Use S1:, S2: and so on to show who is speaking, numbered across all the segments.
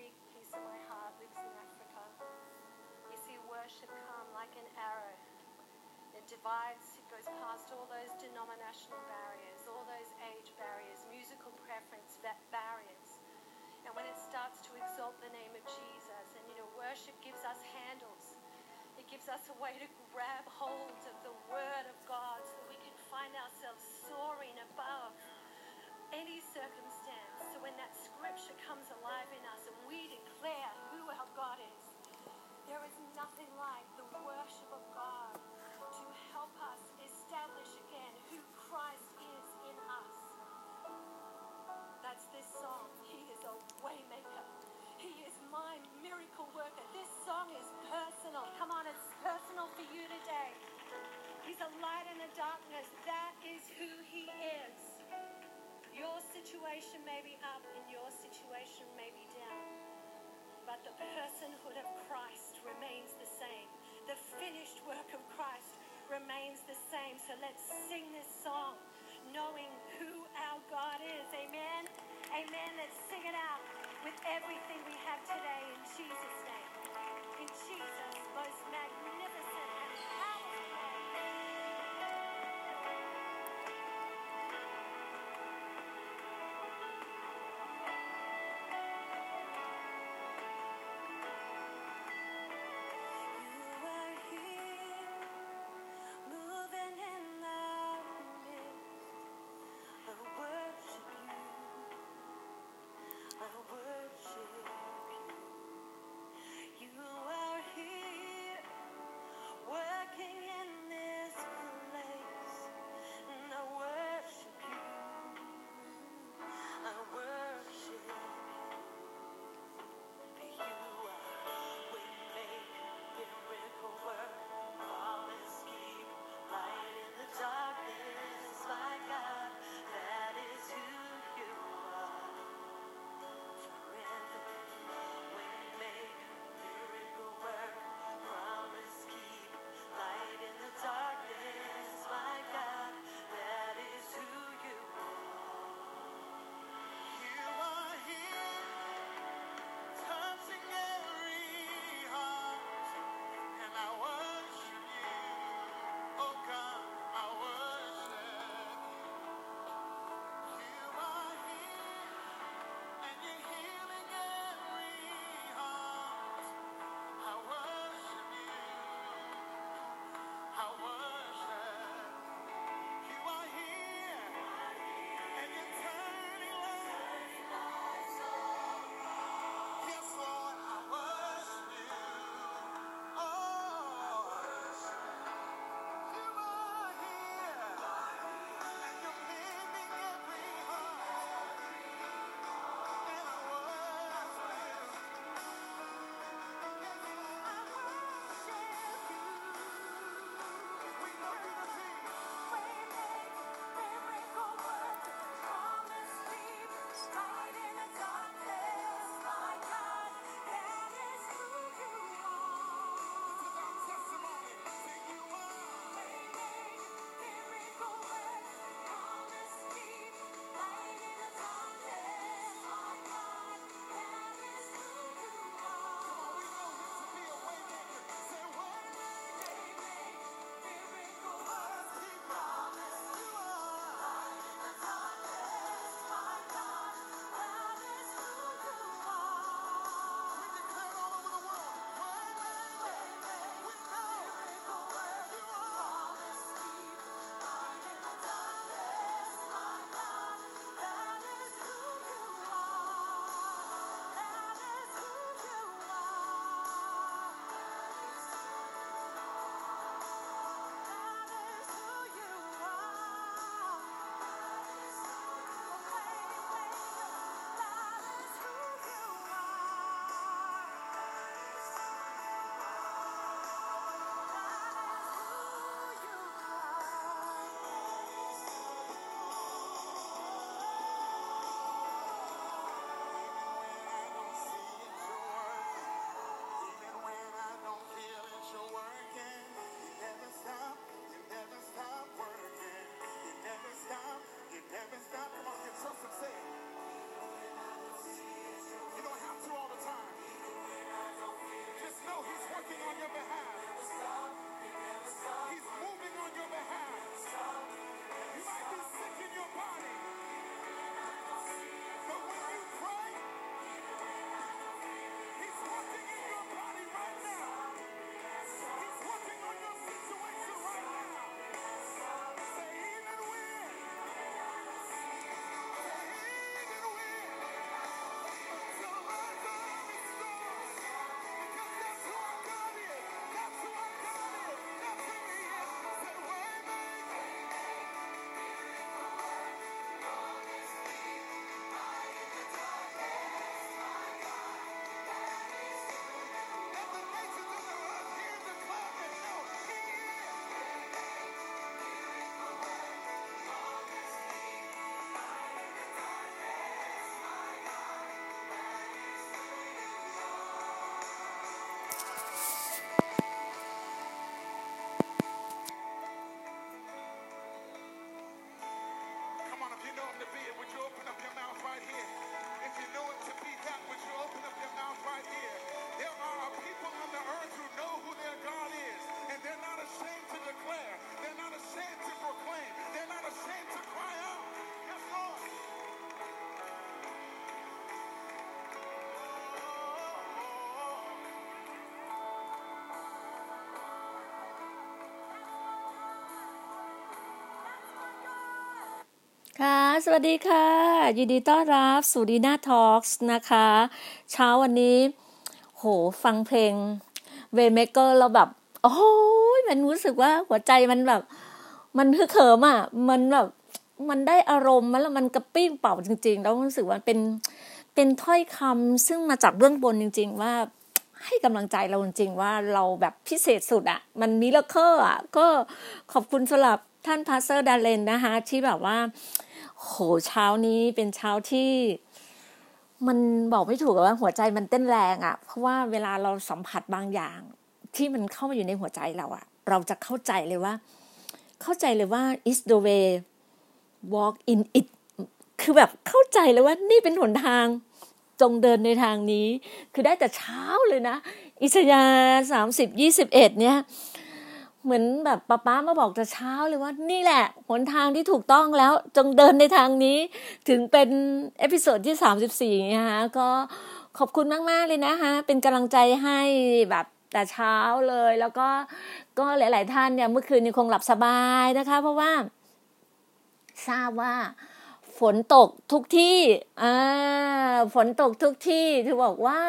S1: big piece of my heart lives in Africa. You see worship come like an arrow. It divides, it goes past all those denominational barriers, all those age barriers, musical preference barriers. And when it starts to exalt the name of Jesus, and you know, worship gives us handles. It gives us a way to grab hold of the Word of God so that we can find ourselves soaring above any circumstance. So when that scripture comes alive in us and we declare who our God is, there is nothing like the worship of God to help us establish again who Christ is in us. That's this song. He is a waymaker. He is my miracle worker. This song is personal. Come on, it's personal for you today. He's a light in the darkness. That is who he is. Your situation may be up and your situation may be down. But the personhood of Christ remains the same. The finished work of Christ remains the same. So let's sing this song knowing who our God is. Amen. Amen. Let's sing it out with everything we have today in Jesus' name. In Jesus' I
S2: สวัสดีค่ะ ยินดีต้อนรับสู่ดีน่า Talk นะคะ เช้าวันนี้ โหฟังเพลง Way Maker เราแบบ โอ้ยมันรู้สึกว่าหัวใจมันแบบ มันฮึกเหิมอะ มันแบบ มันได้อารมณ์แล้วมันกระปรี้กระเปร่าจริง ๆ แล้วรู้สึกว่าเป็นเป็นถ้อยคำซึ่งมาจากเบื้องบนจริง ๆ ว่าให้กำลังใจเราจริงๆว่าเราแบบพิเศษสุดอะมัน miracle อะก็ขอบคุณสำหรับท่าน Pastor ดาเลนนะคะที่แบบว่า โหเช้านี้เป็นเช้าที่มันบอกไม่ถูกว่าหัวใจมันเต้นแรงอะเพราะว่าเวลาเราสัมผัสบางอย่าง ที่มันเข้ามาอยู่ในหัวใจเราอะ เราจะเข้าใจเลยว่า เข้าใจเลยว่า is the way walk in it คือแบบเข้าใจเลยว่านี่เป็นหนทางจงเดินในทางนี้ คือได้แต่เช้าเลยนะ อิสยาห์สามสิบยี่สิบเอ็ดเนี่ย เหมือนแบบป๊าป๊ามาบอกแต่เช้าเลยว่านี่แหละหนทางที่ถูกต้องแล้วจงเดินในทางนี้ ถึงเป็น episode ที่สามสิบสี่นะคะก็ขอบคุณมาก ๆ เลยนะคะเป็นกำลังใจให้แบบแต่เช้าเลย แล้วก็ก็หลาย ๆ ท่านเนี่ยเมื่อคืนนี้คงหลับสบายนะคะ เพราะว่า ทราบว่าฝนตกทุกที่อ่าฝนตกทุกที่ถือบอกว่า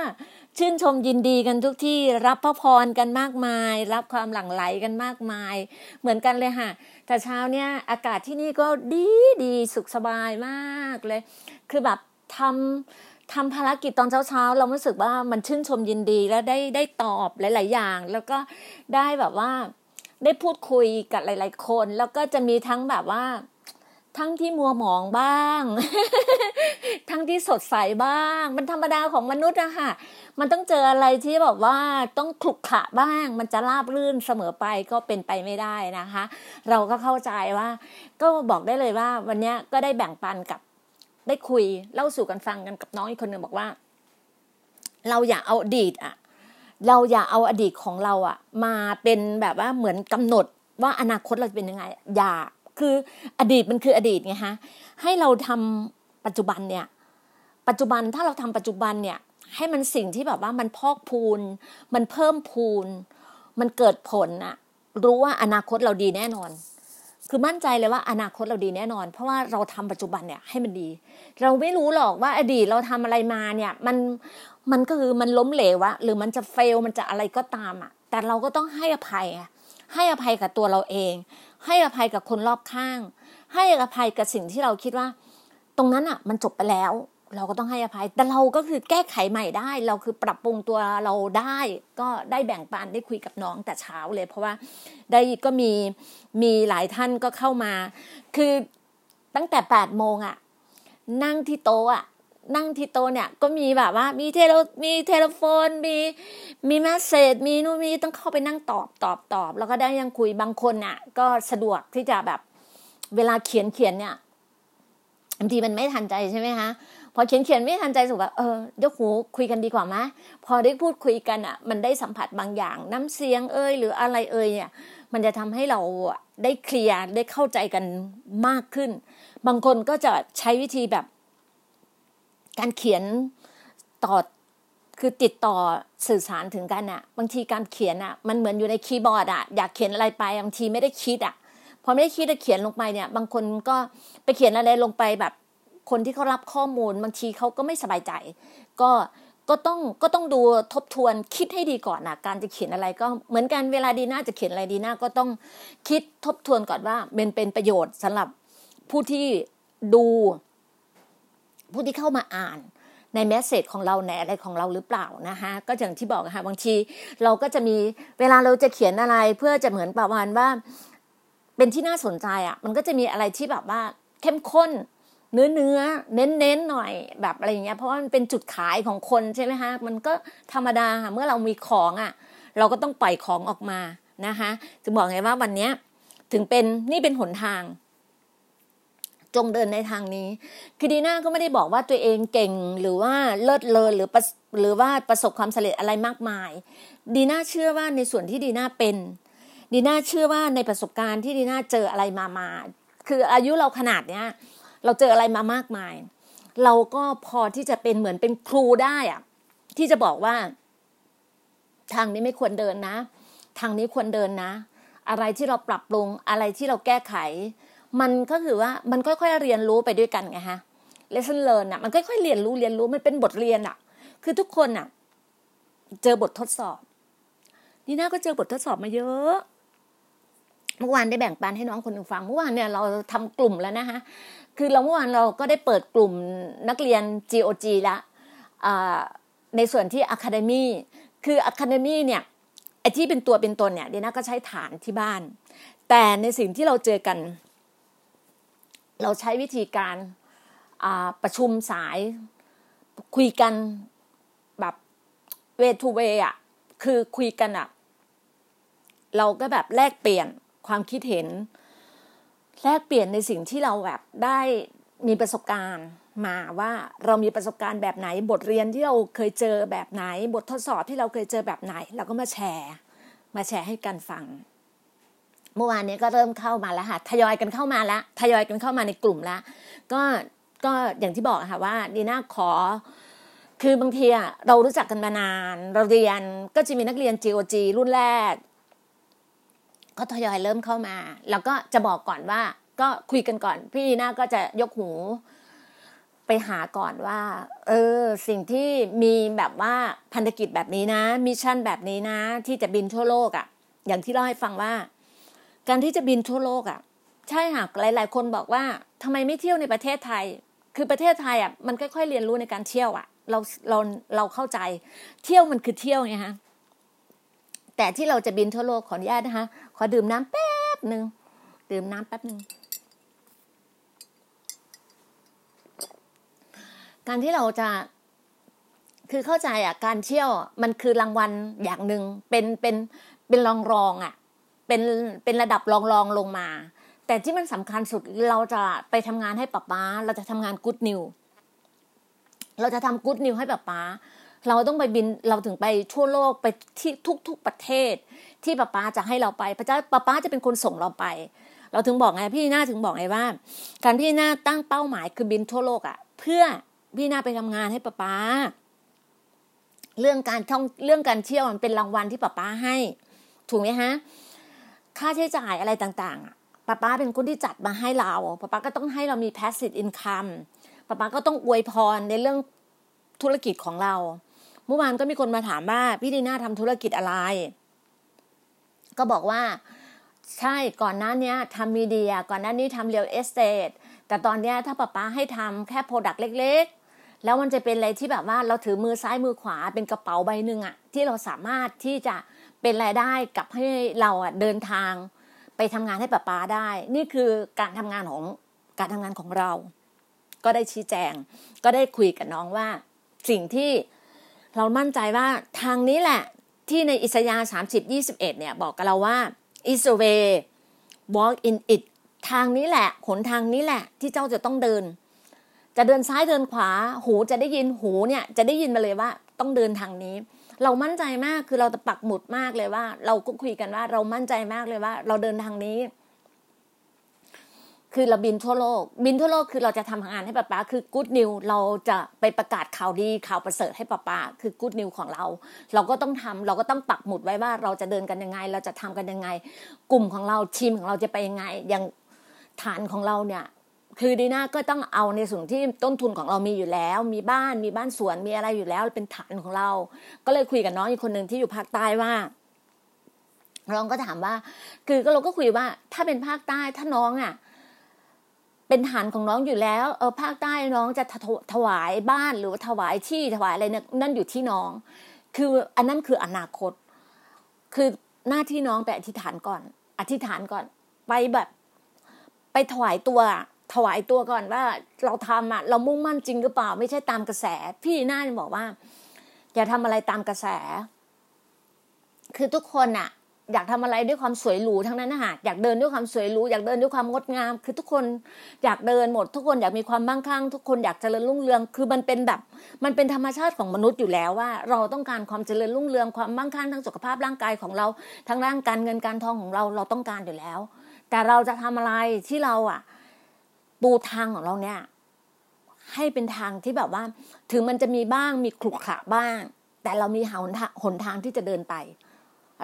S2: ชื่นชมยินดีกันทุกที่รับพระพรกันมากมาย รับความหลั่งไหลกันมากมาย เหมือนกันเลยค่ะ แต่เช้าเนี่ยอากาศที่นี่ก็ดีดีสุขสบายมากเลย คือแบบทำทำภารกิจตอนเช้าๆ เรารู้สึกว่ามันชื่นชมยินดีแล้วได้ได้ตอบหลาย ๆ อย่าง แล้วก็ได้แบบว่าได้พูดคุยกับหลาย ๆ คน แล้วก็จะมีทั้งแบบว่า ทั้งที่มัวหมองบ้าง ทั้งที่สดใสบ้าง มันธรรมดาของมนุษย์อะค่ะ มันต้องเจออะไรที่แบบว่าต้องขลุกขะบ้าง มันจะราบรื่นเสมอไปก็เป็นไปไม่ได้นะคะ เราก็เข้าใจว่า ก็บอกได้เลยว่า วันนี้ก็ได้แบ่งปันกับได้คุยเล่าสู่กันฟังกันกับน้องอีกคนหนึ่งบอกว่า เราอย่าเอาอดีตอะเราอย่าเอาอดีตของเราอะมาเป็นแบบว่าเหมือนกำหนดว่าอนาคตเราจะเป็นยังไง อย่า คืออดีตมันคืออดีตไงฮะให้เราทำปัจจุบันเนี่ย ปัจจุบันถ้าเราทำปัจจุบันเนี่ย ให้มันสิ่งที่แบบว่ามันพอกพูน มันเพิ่มพูน มันเกิดผลอะรู้ว่าอนาคตเราดีแน่นอน คือมั่นใจเลยว่าอนาคตเราดีแน่นอน เพราะว่าเราทำปัจจุบันเนี่ยให้มันดี เราไม่รู้หรอกว่าอดีตเราทำอะไรมาเนี่ย มันมันก็คือมันล้มเหลวอะหรือมันจะเฟลมันจะอะไรก็ตามอะแต่เราก็ต้องให้อภัยให้อภัยกับตัวเราเอง ให้อภัยกับคนรอบข้าง ให้อภัยกับสิ่งที่เราคิดว่า ตรงนั้นอะ มันจบไปแล้ว เราก็ต้องให้อภัย แต่เราก็คือแก้ไขใหม่ได้ เราคือปรับปรุงตัวเราได้ ก็ได้แบ่งปันได้คุยกับน้องแต่เช้าเลย เพราะว่าได้ก็มีมีหลายท่านก็เข้ามา คือตั้งแต่แปดโมงอะ นั่งที่โต๊ะอะ นั่งที่โต๊ะเนี่ยก็มีแบบว่ามีเทเลมีเทเลโฟนมีมีแมสเซจมีนู่นมีต้องเข้าไปนั่งตอบตอบตอบ แล้วก็ได้ยังคุยบางคนน่ะ ก็สะดวกที่จะแบบเวลาเขียนเขียนเนี่ยบางทีมันไม่ทันใจใช่ไหมคะพอเขียนเขียนไม่ทันใจสุดแบบเออเดี๋ยวหูคุยกันดีกว่าไหมพอได้พูดคุยกันอะ มันได้สัมผัสบางอย่างน้ำเสียงเอ่ยหรืออะไรเอ่ยเนี่ย มันจะทำให้เราได้เคลียร์ได้เข้าใจกันมากขึ้น บางคนก็จะใช้วิธีแบบ การเขียนต่อคือติดต่อสื่อสารถึงกันอะบางทีการเขียนอะมันเหมือนอยู่ในคีย์บอร์ดอะอยากเขียนอะไรไปบางทีไม่ได้คิดอะพอไม่ได้คิดจะเขียนลงไปเนี่ย บางคนก็ไปเขียนอะไรลงไปแบบคนที่เขารับข้อมูลบางทีเขาก็ไม่สบายใจ ก็ก็ต้องก็ต้องดูทบทวนคิดให้ดีก่อนนะการจะเขียนอะไรก็เหมือนกันเวลาดีน้าจะเขียนอะไรดีน้าก็ต้องคิดทบทวนก่อนว่าเป็นเป็นประโยชน์สำหรับผู้ที่ดู ผู้ที่เข้ามาอ่านในแมสเซจของเราในอะไรของเราหรือเปล่านะคะก็อย่างที่บอกค่ะบางทีเราก็จะมีเวลาเราจะเขียนอะไรเพื่อจะเหมือนประมาณว่า เป็นที่น่าสนใจอะ่ะ มันก็จะมีอะไรที่แบบว่าเข้มข้นเนื้อเนื้อเน้นเน้นหน่อยแบบอะไรอย่างเงี้ยเพราะว่ามันเป็นจุดขายของคนใช่ไหมคะมันก็ธรรมดาค่ะเมื่อเรามีของอะ่ะ เราก็ต้องปล่อยของออกมานะคะจะบอกไงว่าวันเนี้ยถึงเป็นนี่เป็นหนทาง จงเดินในทางนี้ คือดีน่าก็ไม่ได้บอกว่าตัวเองเก่งหรือว่าเลิศเลอหรือหรือว่าประสบความสำเร็จอะไรมากมาย ดีน่าเชื่อว่าในส่วนที่ดีน่าเป็นดีน่าเชื่อว่าในประสบการณ์ที่ดีน่าเจออะไรมามาคืออายุเราขนาดเนี้ยเราเจออะไรมามากมาย เราก็พอที่จะเป็นเหมือนเป็นครูได้อะที่จะบอกว่า ทางนี้ไม่ควรเดินนะ ทางนี้ควรเดินนะ อะไรที่เราปรับปรุงอะไรที่เราแก้ไข มันก็คือว่ามันค่อยๆเรียนรู้ไปด้วยกันไงฮะ lesson learn อะมันค่อยๆเรียนรู้เรียนรู้มันเป็นบทเรียนอะคือทุกคนอะเจอบททดสอบ นี่น่าก็เจอบททดสอบมาเยอะเมื่อวานได้แบ่งปันให้น้องคนหนึ่งฟังเมื่อวานเนี่ยเราทำกลุ่มแล้วนะคะคือเราเมื่อวานเราก็ได้เปิดกลุ่มนักเรียน GOG ละในส่วนที่ Academy คือ Academy เนี่ยไอที่เป็นตัวเป็นตนเนี่ยเดียน่าก็ใช้ฐานที่บ้าน แต่ในสิ่งที่เราเจอกัน เราใช้วิธีการประชุมสายคุยกันแบบเวทูเวอะคือคุยกันอะ เราก็แบบแลกเปลี่ยนความคิดเห็น แลกเปลี่ยนในสิ่งที่เราแบบได้มีประสบการณ์มาว่าเรามีประสบการณ์แบบไหน บทเรียนที่เราเคยเจอแบบไหน บททดสอบที่เราเคยเจอแบบไหน เราก็มาแชร์ มาแชร์ให้กันฟัง เมื่อวานนี้ก็เริ่มเข้ามาแล้วค่ะทยอยกันเข้ามาแล้วทยอยกันเข้ามาในกลุ่มแล้วก็ก็อย่างที่บอกค่ะว่าดีน่าขอ คือบางทีอะเรารู้จักกันมานาน เราเรียนก็จะมีนักเรียน GOG รุ่นแรก ก็ทยอยเริ่มเข้ามา แล้วก็จะบอกก่อนว่า ก็คุยกันก่อน พี่ดีน่าก็จะยกหูไปหาก่อนว่า เออ สิ่งที่มีแบบว่าพันธกิจแบบนี้นะ มิชชั่นแบบนี้นะ ที่จะบินทั่วโลกอะ่ะ อย่างที่เล่าให้ฟังว่า การที่จะบินทั่วโลกอะ่ะ ใช่ค่ะหลาย ๆ คนบอกว่าทำไมไม่เที่ยวในประเทศไทย คือประเทศไทยอะมันค่อย ๆ เรียนรู้ในการเที่ยวอะ เราเราเราเข้าใจ เที่ยวมันคือเที่ยวไงฮะแต่ที่เราจะบินทั่วโลกขออนุญาตนะคะขอดื่มน้ำแป๊บหนึ่งดื่มน้ำแป๊บหนึ่งการที่เราจะคือเข้าใจอะการเที่ยวมันคือรางวัลอย่างหนึ่งเป็นเป็นเป็นรองรองอะ เป็นเป็นระดับรองรองลงมา แต่ที่มันสำคัญสุดเราจะไปทำงานให้ป๊าป๊าเราจะทำงานกู๊ดนิวเราจะทำกู๊ดนิวให้ป๊าป๊าเราต้องไปบินเราถึงไปทั่วโลกไปที่ทุก ๆประเทศ ที่ป๊าป๊าจะให้เราไปพระเจ้าป๊าป๊าจะเป็นคนส่งเราไป เราถึงบอกไงพี่หน้าถึงบอกไงว่า การพี่หน้าตั้งเป้าหมายคือบินทั่วโลกอะ เพื่อพี่นาไปทำงานให้ป้าป้าเรื่องการท่องเรื่องการเที่ยวมันเป็นรางวัลที่ป้าป้าให้ ถูกไหมฮะ ค่าใช้จ่ายอะไรต่างๆป้าป้าเป็นคนที่จัดมาให้เราป้าป้าก็ต้องให้เรามี passive income ป้าป้าก็ต้องอวยพรในเรื่องธุรกิจของเรา เมื่อวานก็มีคนมาถามว่าพี่ดีน่าทำธุรกิจอะไร ก็บอกว่าใช่ก่อนหน้านี้ทำ media ก่อนหน้านี้ทำ real estate แต่ตอนนี้ถ้าป้าป้าให้ทำแค่ product เล็กๆ แล้วมันจะเป็นอะไรที่แบบว่าเราถือมือซ้ายมือขวาเป็นกระเป๋าใบหนึ่งอะที่เราสามารถที่จะ เป็นรายได้กับให้เราอะเดินทางไปทำงานให้ป้าป้าได้ นี่คือการทำงานของการทำงานของเรา ก็ได้ชี้แจง ก็ได้คุยกับน้องว่า สิ่งที่เรามั่นใจว่าทางนี้แหละ ที่ในอิสยาห์สามสิบยี่สิบเอ็ดเนี่ยบอกกับเราว่า is a way walk in it ทางนี้แหละหนทางนี้แหละ ที่เจ้าจะต้องเดิน จะเดินซ้ายเดินขวา หูจะได้ยินหูเนี่ย จะได้ยินมาเลยว่า ต้องเดินทางนี้ เรามั่นใจมากคือเราจะปักหมุดมากเลยว่า เราก็คุยกันว่า เรามั่นใจมากเลยว่า เราเดินทางนี้ คือเราบินทั่วโลก บินทั่วโลกคือเราจะทำงานให้ป้าป้าคือกู๊ดนิวเราจะไปประกาศข่าวดีข่าวประเสริฐให้ป้าป้าคือกู๊ดนิวของเรา เราก็ต้องทำเราก็ต้องปักหมุดไว้ว่า เราจะเดินกันยังไง เราจะทำกันยังไง กลุ่มของเราทีมของเราจะไปยังไงอย่างฐานของเราเนี่ย คือดีน่าก็ต้องเอาในส่วนที่ต้นทุนของเรามีอยู่แล้ว มีบ้านมีบ้านสวนมีอะไรอยู่แล้วเป็นฐานของเรา ก็เลยคุยกับน้องอีกคนหนึ่งที่อยู่ภาคใต้ว่าน้องก็ถามว่า คือก็เราก็คุยว่า ถ้าเป็นภาคใต้ถ้าน้องอะ เป็นฐานของน้องอยู่แล้วเออภาคใต้น้องจะถวายบ้านหรือถวายที่ถวายอะไรเนี่ยนั่นอยู่ที่น้อง คืออันนั้นคืออนาคต คือหน้าที่น้องไปอธิษฐานก่อน อธิษฐานก่อน ไปแบบ ไปถวายตัว ถวายตัวก่อนว่าเราทำอะเรามุ่งมั่นจริงหรือเปล่า ไม่ใช่ตามกระแส พี่น่าจะบอกว่า อย่าทำอะไรตามกระแส คือทุกคนอะอยากทำอะไรด้วยความสวยหรูทั้งนั้นนะฮะอยากเดินด้วยความสวยหรูอยากเดินด้วยความงดงาม คือทุกคนอยากเดินหมด ทุกคนอยากมีความมั่งคั่ง ทุกคนอยากเจริญรุ่งเรือง คือมันเป็นแบบ มันเป็นธรรมชาติของมนุษย์อยู่แล้วว่า เราต้องการความเจริญรุ่งเรืองความมั่งคั่งทั้งสุขภาพร่างกายของเราทั้งร่างการเงินการทองของเราเราต้องการอยู่แล้ว แต่เราจะทำอะไรที่เราอะ ปูทางของเราเนี่ย ให้เป็นทางที่แบบว่า ถึงมันจะมีบ้างมีขรุขระบ้าง แต่เรามีหนทางหนทางที่จะเดินไป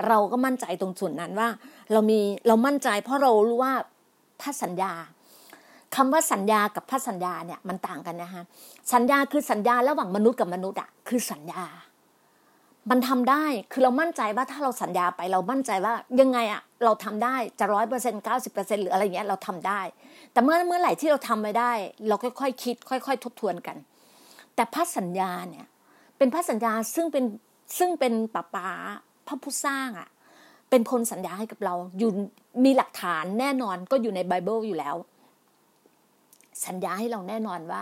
S2: เราก็มั่นใจตรงส่วนนั้นว่า เรามีเรามั่นใจ เพราะเรารู้ว่าถ้าสัญญาคำว่าสัญญากับพันสัญญาเนี่ยมันต่างกันนะคะสัญญาคือสัญญาระหว่างมนุษย์กับมนุษย์อะคือสัญญา มันทำได้คือเรามั่นใจว่าถ้าเราสัญญาไปเรามั่นใจว่ายังไงอะเราทำได้จะร้อยเปอร์เซ็นต์เก้าสิบเปอร์เซ็นต์หรืออะไรเงี้ยเราทำได้ แต่เมื่อเมื่อไหร่ที่เราทำไม่ได้ เราค่อยๆคคิด ค่อย ๆ ทบทวนกัน แต่พันสัญญาเนี่ย เป็นพันสัญญาซึ่งเป็นซึ่งเป็นป้าป๋าพระผู้สร้างอะเป็นคนสัญญาให้กับเราอยู่มีหลักฐานแน่นอนก็อยู่ในไบเบิลอยู่แล้ว สัญญาให้เราแน่นอนว่า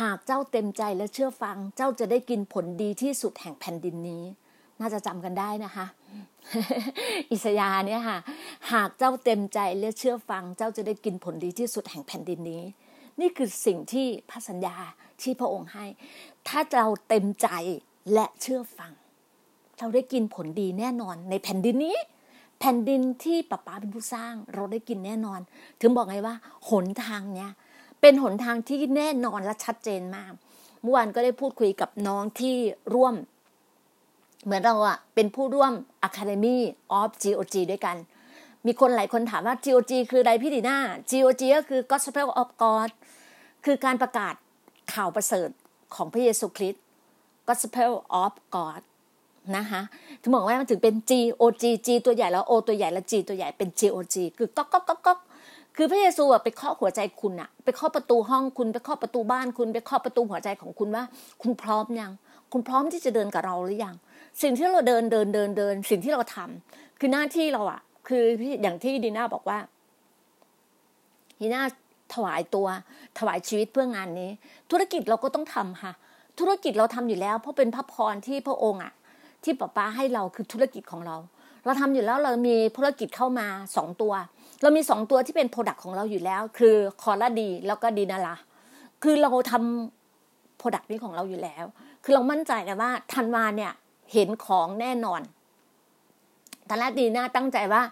S2: หากเจ้าเต็มใจและเชื่อฟัง เจ้าจะได้กินผลดีที่สุดแห่งแผ่นดินนี้ น่าจะจำกันได้นะคะ อิสยาเนี่ยค่ะ หากเจ้าเต็มใจและเชื่อฟัง เจ้าจะได้กินผลดีที่สุดแห่งแผ่นดินนี้ นี่คือสิ่งที่พระสัญญาที่พระองค์ให้ ถ้าเราเต็มใจและเชื่อฟัง เราได้กินผลดีแน่นอนในแผ่นดินนี้ แผ่นดินที่ป้าป้าเป็นผู้สร้าง เราได้กินแน่นอน ถึงบอกไงว่าหนทางเนี้ย เป็นหนทางที่แน่นอนและชัดเจนมาก เมื่อวานก็ได้พูดคุยกับน้องที่ร่วม เหมือนเราอะเป็นผู้ร่วม Academy of GOG ด้วยกัน มีคนหลายคนถามว่า GOG คืออะไรพี่ดีน่า GOG ก็คือ Gospel of God คือการประกาศข่าวประเสริฐของพระเยซูคริสต์ Gospel of God นะคะถึงบอกว่ามันถึงเป็น G O G G ตัวใหญ่แล้ว O ตัวใหญ่แล้ว G ตัวใหญ่เป็น G O G คือก๊อกก๊อกก๊อกก๊อก คือพระเยซูอะไปเคาะหัวใจคุณอะไปเคาะประตูห้องคุณไปเคาะประตูบ้านคุณไปเคาะประตูหัวใจของคุณว่า คุณพร้อมยัง คุณพร้อมที่จะเดินกับเราหรือยัง สิ่งที่เราเดินเดินเดินเดิน สิ่งที่เราทำคือหน้าที่เราอะคืออย่างที่ดีน่าบอกว่าดีน่าถวายตัว ถวายชีวิตเพื่องานนี้ ธุรกิจเราก็ต้องทำค่ะ ธุรกิจเราทำอยู่แล้ว เพราะเป็นพระพรที่พระองค์อะที่ป้าป้าให้เราคือธุรกิจของเรา เราทำอยู่แล้วเรามีธุรกิจเข้ามาสองตัว เรามีสองตัวที่เป็นโปรดักของเราอยู่แล้ว คือคอร์ดีแล้วก็ดีนาราคือเราทำโปรดักนี้ของเราอยู่แล้ว คือเรามั่นใจเลยว่าทันวาเนี่ยเห็นของแน่นอนตอนแรกดีน่าตั้งใจว่า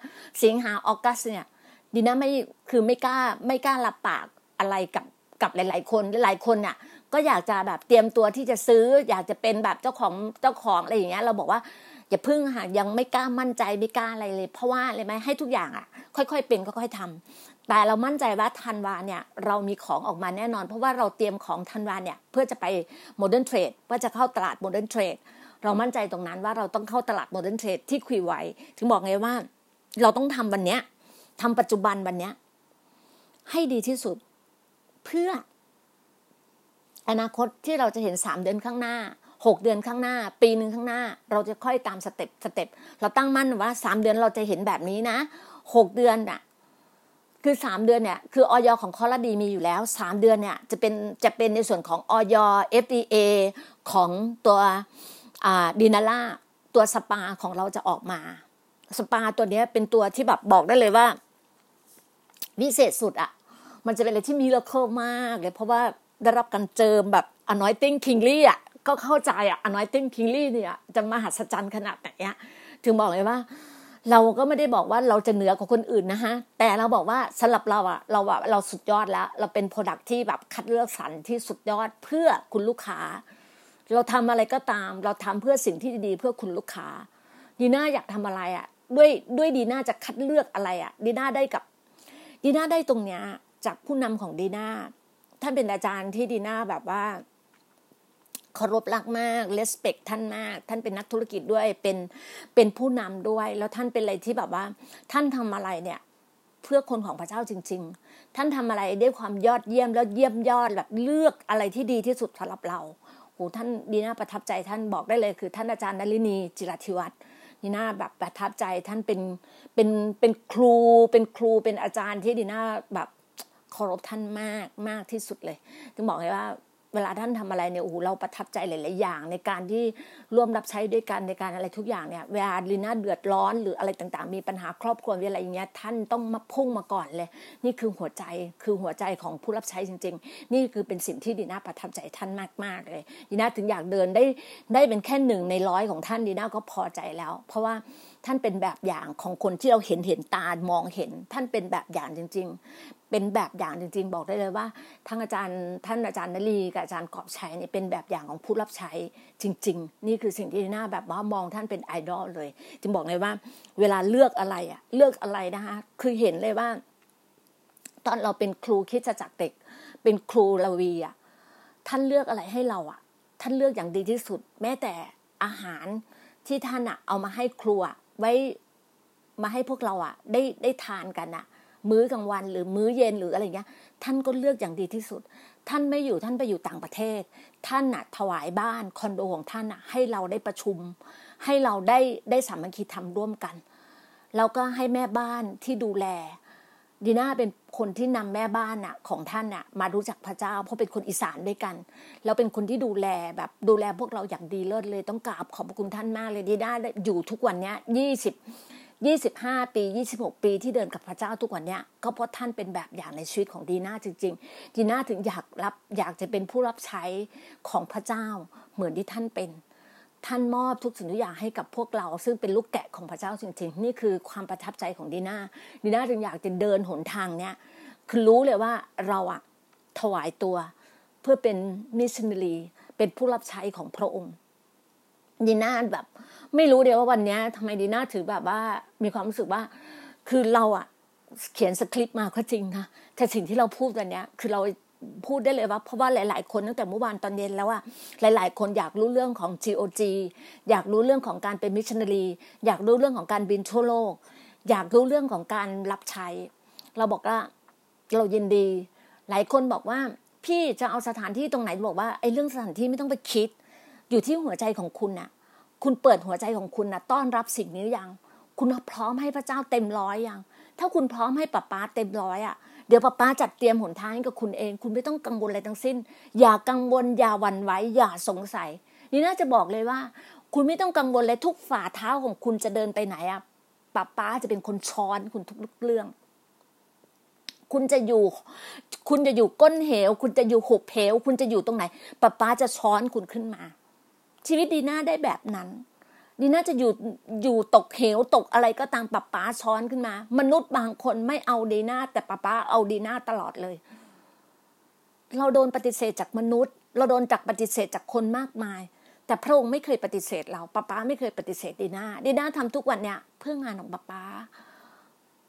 S2: สิงหาออกัสเนี่ยดีน่าไม่คือไม่กล้าไม่กล้ารับปากอะไรกับกับหลาย ๆ คนหลายคนเนี่ยก็อยากจะแบบเตรียมตัวที่จะซื้อ อยากจะเป็นแบบเจ้าของเจ้าของอะไรอย่างเงี้ย เราบอกว่า อย่าพึ่งค่ะยังไม่กล้ามั่นใจไม่กล้าอะไรเลย เพราะว่าอะไรไหมให้ทุกอย่างอะ ค่อยๆเป็นค่อยๆทำแต่เรามั่นใจว่าธันวาเนี่ยเรามีของออกมาแน่นอน เพราะว่าเราเตรียมของธันวาเนี่ยเพื่อจะไป modern trade เพื่อจะเข้าตลาด modern trade เรามั่นใจตรงนั้นว่าเราต้องเข้าตลาด modern trade ที่คุยไว้ถึงบอกไงว่า เราต้องทำวันเนี้ยทำปัจจุบันวันเนี้ยให้ดีที่สุดเพื่ออนาคตที่เราจะเห็นสามเดือนข้างหน้า หกเดือนข้างหน้า ปีหนึ่งข้างหน้า เราจะค่อยตาม step step เราตั้งมั่นว่าสามเดือนเราจะเห็นแบบนี้นะหกเดือนอะคือสามเดือนเนี่ยคือออยของคอร์ดีมีอยู่แล้วสามเดือนเนี่ยจะเป็นจะเป็นในส่วนของออย FDA ของตัวดีนาล่าตัวสปาของเราจะออกมาสปาตัวนี้เป็นตัวที่แบบบอกได้เลยว่าวิเศษสุดอะมันจะเป็นอะไรที่ miracle มากเลยเพราะว่าได้รับการเจิมแบบ anointing kingly อะ ก็เข้าใจอะ anointing kingly เนี่ยจะมหัศจรรย์ขนาดไหนอะถึงบอกเลยว่า เราก็ไม่ได้บอกว่าเราจะเหนือกว่าคนอื่นนะฮะ แต่เราบอกว่าสำหรับเราอะเราแบบเราสุดยอดแล้ว เราเป็น product ที่แบบคัดเลือกสรรที่สุดยอดเพื่อคุณลูกค้า เราทำอะไรก็ตาม เราทำเพื่อสิ่งที่ดีเพื่อคุณลูกค้าดีน่าอยากทำอะไรอะด้วยด้วยดีน่าจะคัดเลือกอะไรอะดีน่าได้กับดีน่าได้ตรงเนี้ยจากผู้นำของดีน่าท่านเป็นอาจารย์ที่ดีน่าแบบว่า เคารพรักมากเลสเปกท่านมาก ท่านเป็นนักธุรกิจด้วยเป็นเป็นผู้นำด้วย แล้วท่านเป็นอะไรที่แบบว่า ท่านทำอะไรเนี่ยเพื่อคนของพระเจ้าจริง ๆ ท่านทำอะไรด้วยความยอดเยี่ยมแล้วเยี่ยมยอดแบบเลือกอะไรที่ดีที่สุดสำหรับเราโหท่านดีน่าประทับใจท่านบอกได้เลยคือ ท่านอาจารย์นลินีจิรธิวัฒน์ดีน่าแบบประทับใจท่านเป็นเป็นเป็นครู เป็นครูเป็นอาจารย์ที่ดีน่าแบบเคารพท่านมากมากที่สุดเลย ถึงบอกเลยว่า เวลาท่านทำอะไรเนี่ยโอ้โหเราประทับใจหลาย ๆ อย่าง ในการที่ร่วมรับใช้ด้วยกันในการอะไรทุกอย่างเนี่ยเวลาลีน่าเดือดร้อน หรืออะไรต่าง ๆ มีปัญหาครอบครัวอะไรอย่างเงี้ยท่านต้องมาพุ่งมาก่อนเลย นี่คือหัวใจคือหัวใจของผู้รับใช้จริง ๆ นี่คือเป็นสิ่งที่ดีน่าประทับใจท่านมากๆเลยดีน่าถึงอยากเดินได้ได้เป็นแค่หนึ่งในร้อยของท่านดีน่าก็พอใจแล้ว เพราะว่าท่านเป็นแบบอย่างของคนที่เราเห็นเห็นตามองเห็น ท่านเป็นแบบอย่างจริง ๆเป็นแบบอย่างจริง ๆ บอกได้เลยว่าทั้งอาจารย์ ท่านอาจารย์นลีกับอาจารย์กอบชัยเนี่ยเป็นแบบอย่างของผู้รับใช้จริง ๆ นี่คือสิ่งที่น่าแบบว่ามองท่านเป็นไอดอลเลย จึงบอกเลยว่า เวลาเลือกอะไรอะเลือกอะไรนะคะคือเห็นเลยว่า ตอนเราเป็นครูคิดจะจักเด็ก เป็นครูลวีอะท่านเลือกอะไรให้เราอะท่านเลือกอย่างดีที่สุด แม้แต่อาหารที่ท่านอะเอามาให้ครูอะไว้มาให้พวกเราอะได้ได้ทานกันอะ มื้อกลางวัน หรือมื้อเย็นหรืออะไรเงี้ย ท่านก็เลือกอย่างดีที่สุด ท่านไม่อยู่ท่านไปอยู่ต่างประเทศ ท่านอะถวายบ้านคอนโดของท่านอะให้เราได้ประชุม ให้เราได้ได้สามัคคีทำร่วมกัน แล้วก็ให้แม่บ้านที่ดูแลดีน่าเป็นคนที่นำแม่บ้านอะของท่านอะมารู้จักพระเจ้า เพราะเป็นคนอีสานด้วยกัน แล้วเป็นคนที่ดูแลแบบดูแลพวกเราอย่างดีเลิศเลย ต้องกราบขอบคุณท่านมากเลยดีน่าอยู่ทุกวันเนี้ยยี่สิบ ยี่สิบห้าปียี่สิบหกปีที่เดินกับพระเจ้าทุกวันเนี้ยก็เพราะท่านเป็นแบบอย่างในชีวิตของดีน่าจริงๆดีน่าถึงอยากรับอยากจะเป็นผู้รับใช้ของพระเจ้าเหมือนที่ท่านเป็นท่านมอบทุกสิ่งทุกอย่างให้กับพวกเรา ซึ่งเป็นลูกแกะของพระเจ้าจริงๆ นี่คือความประทับใจของดีน่าดีน่าจึงอยากจะเดินหนทางเนี้ยคือรู้เลยว่าเราอะถวายตัว เพื่อเป็นมิชชันนารีเป็นผู้รับใช้ของพระองค์ ดีน่าแบบ ไม่รู้เดียวว่าวันนี้ทำไมดีน่าถือแบบว่ามีความรู้สึกว่า คือเราอะเขียนสคริปต์มาก็จริงนะแต่สิ่งที่เราพูดวันนี้คือเราพูดได้เลยว่าเพราะว่าหลาย ๆ คนตั้งแต่เมื่อวานตอนเย็นแล้วว่าหลาย ๆ คนอยากรู้เรื่องของ GOG อยากรู้เรื่องของการเป็นมิชชันนารีอยากรู้เรื่องของการบินทั่วโลก อยากรู้เรื่องของการรับใช้ เราบอกว่าเรายินดี หลายคนบอกว่า พี่จะเอาสถานที่ตรงไหนบอกว่าไอ้เรื่องสถานที่ไม่ต้องไปคิด อยู่ที่หัวใจของคุณน่ะ คุณเปิดหัวใจของคุณน่ะ ต้อนรับสิ่งนี้ยัง คุณพร้อมให้พระเจ้าเต็มร้อยยัง ถ้าคุณพร้อมให้ป้าป้าเต็มร้อยอะเดี๋ยวป้าป้าจัดเตรียมหนทางให้กับคุณเอง คุณไม่ต้องกังวลอะไรทั้งสิ้น อย่ากังวลอย่าหวั่นไหวอย่าสงสัย นี่น่าจะบอกเลยว่า คุณไม่ต้องกังวลเลยทุกฝ่าเท้าของคุณจะเดินไปไหนอะป้าป้าจะเป็นคนช้อนคุณทุกเรื่องคุณจะอยู่ คุณจะอยู่ก้นเหว คุณจะอยู่หุบเหว คุณจะอยู่ตรงไหนป้าป้าจะช้อนคุณขึ้นมา ชีวิตดีน่าได้แบบนั้น ดีน่าจะอยู่อยู่ตกเหวตกอะไรก็ตามป้าป้าช้อนขึ้นมา มนุษย์บางคนไม่เอาดีน่าแต่ป้าป้าเอาดีน่าตลอดเลย เราโดนปฏิเสธจากมนุษย์ เราโดนจากปฏิเสธจากคนมากมาย แต่พระองค์ไม่เคยปฏิเสธเราป้าป้าไม่เคยปฏิเสธดีน่าดีน่าทำทุกวันเนี่ยเพื่องานของป้าป้า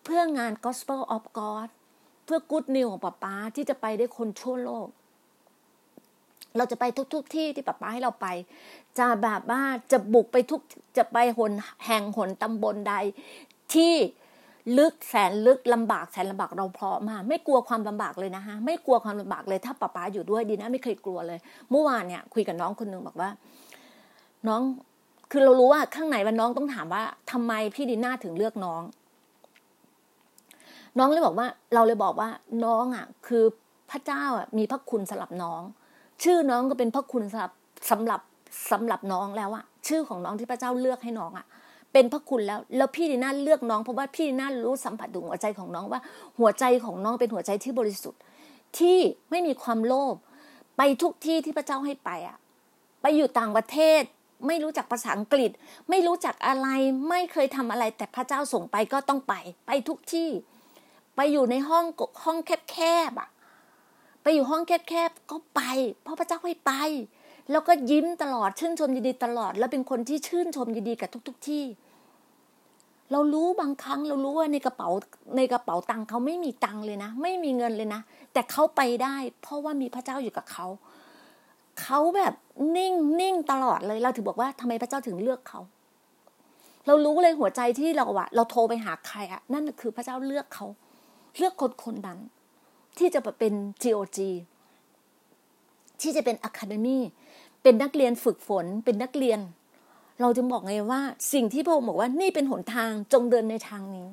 S2: เพื่องาน Gospel of God เพื่อกู๊ดนิวของป้าป้าที่จะไปได้คนทั่วโลก เราจะไปทุกๆทที่ที่ป้าป้าให้เราไป จะแบบว่าจะบุกไปทุกจะไปหนแห่งหนตำบลใด ที่ลึกแสนลึกลำบากแสนลำบากเราพร้อมมาไม่กลัวความลำบากเลยนะคะไม่กลัวความลำบากเลยถ้าป้าป้าอยู่ด้วยดีนะไม่เคยกลัวเลย เมื่อวานเนี่ย คุยกับน้องคนหนึ่งบอกว่า น้องคือเรารู้ว่าข้างในวันน้องต้องถามว่าทำไมพี่ดีน่าถึงเลือกน้อง น้องเลยบอกว่า เราเลยบอกว่าน้องอะ คือพระเจ้าอะมีพระคุณสำหรับน้อง ชื่อน้องก็เป็นพระคุณสำหรับสำหรับสำหรับน้องแล้วอะชื่อของน้องที่พระเจ้าเลือกให้น้องอะเป็นพระคุณแล้ว แล้วพี่ดีน่าเลือกน้องเพราะว่าพี่ดีน่ารู้สัมผัสถึงหัวใจของน้องว่า หัวใจของน้องเป็นหัวใจที่บริสุทธิ์ ที่ไม่มีความโลภไปทุกที่ที่พระเจ้าให้ไปอะไปอยู่ต่างประเทศ ไม่รู้จักภาษาอังกฤษ ไม่รู้จักอะไรไม่เคยทำอะไร แต่พระเจ้าส่งไปก็ต้องไป ไปทุกที่ ไปอยู่ในห้องห้องแคบๆอะ ไปอยู่ห้องแคบๆก็ไปเพราะพระเจ้าให้ไป แล้วก็ยิ้มตลอดชื่นชมยินดีตลอด แล้วเป็นคนที่ชื่นชมยินดีกับทุก ๆทที่ เรารู้บางครั้งเรารู้ว่าในกระเป๋าในกระเป๋าตังค์เขาไม่มีตังค์เลยนะ ไม่มีเงินเลยนะ แต่เขาไปได้ เพราะว่ามีพระเจ้าอยู่กับเขาเขาแบบนิ่งนิ่งตลอดเลยเราถึงบอกว่าทำไมพระเจ้าถึงเลือกเขาเรารู้เลยหัวใจที่เราอะเราโทรไปหาใครอะนั่นคือพระเจ้าเลือกเขา เลือกคนคนนั้น ที่จะเป็น GOG ที่จะเป็น Academy เป็นนักเรียนฝึกฝนเป็นนักเรียน เราจึงบอกไงว่า สิ่งที่พระองค์บอกว่านี่เป็นหนทางจงเดินในทางนี้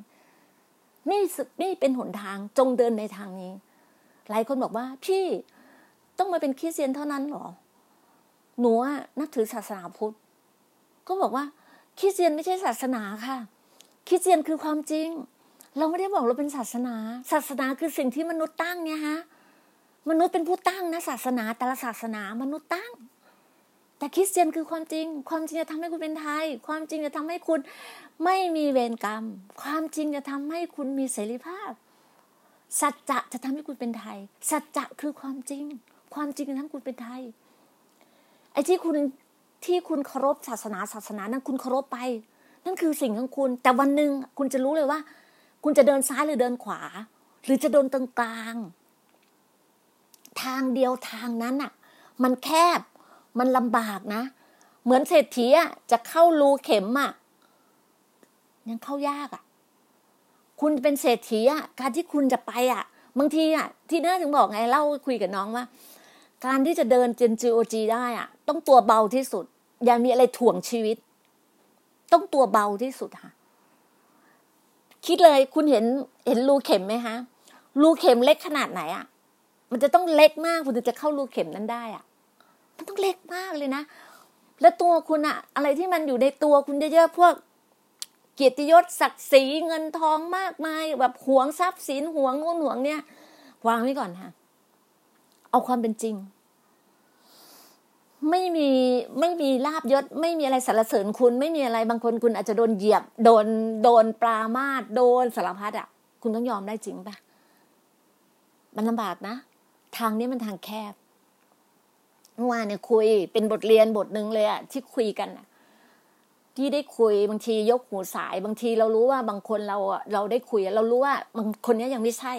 S2: นี่นี่เป็นหนทางจงเดินในทางนี้ หลายคนบอกว่า พี่ต้องมาเป็นคริสเตียนเท่านั้นหรอ หนูนับถือศาสนาพุทธ ก็บอกว่าคริสเตียนไม่ใช่ศาสนาค่ะคริสเตียนคือความจริง เราไม่ได้บอกเราเป็นศาสนา ศาสนาคือสิ่งที่มนุษย์ตั้งเนี่ยฮะ มนุษย์เป็นผู้ตั้งนะศาสนา แต่ละศาสนามนุษย์ตั้ง แต่คริสเตียนคือความจริง ความจริงจะทำให้คุณเป็นไทย ความจริงจะทำให้คุณไม่มีเวรกรรม ความจริงจะทำให้คุณมีเสรีภาพ สัจจะจะทำให้คุณเป็นไทย สัจจะคือความจริง ความจริงจะทำให้คุณเป็นไทย ไอ้ที่คุณที่คุณเคารพศาสนาศาสนานั้นคุณเคารพไป นั่นคือสิ่งของคุณ แต่วันหนึ่งคุณจะรู้เลยว่า คุณจะเดินซ้ายหรือเดินขวา หรือจะโดนตรงกลาง ทางเดียวทางนั้นอะ มันแคบ มันลำบากนะ เหมือนเศรษฐีอะจะเข้ารูเข็มอะ ยังเข้ายากอะ คุณเป็นเศรษฐีอะการที่คุณจะไปอะ บางทีอะ ที่น่าถึงบอกไงเล่าคุยกับน้องว่า การที่จะเดินเจนจีโอจีได้อะ ต้องตัวเบาที่สุด อย่ามีอะไรถ่วงชีวิต ต้องตัวเบาที่สุดค่ะ คิดเลยคุณเห็นเห็นรูเข็มไหมคะรูเข็มเล็กขนาดไหนอะ มันจะต้องเล็กมากคุณถึงจะเข้ารูเข็มนั้นได้อะ มันต้องเล็กมากเลยนะ แล้วตัวคุณอะอะไรที่มันอยู่ในตัวคุณเยอะๆพวก เกียรติยศศักดิ์ศรีเงินทองมากมาย แบบหวงทรัพย์สินหวงนู่นหวงเนี่ย วางไว้ก่อนค่ะ เอาความเป็นจริง ไม่มีไม่มีลาบยศ ไม่มีอะไรสรรเสริญคุณ ไม่มีอะไรบางคนคุณอาจจะโดนเหยียบ โดนโดนปลามาดโดนสารพัดอะ คุณต้องยอมได้จริงปะมันลำบากนะ ทางนี้มันทางแคบเมื่อวานเนี่ยคุยเป็นบทเรียนบทหนึ่งเลยอะที่คุยกันอะที่ได้คุยบางทียกหูสาย บางทีเรารู้ว่าบางคนเราเราได้คุย เรารู้ว่าบางคนนี้ยังไม่ใช่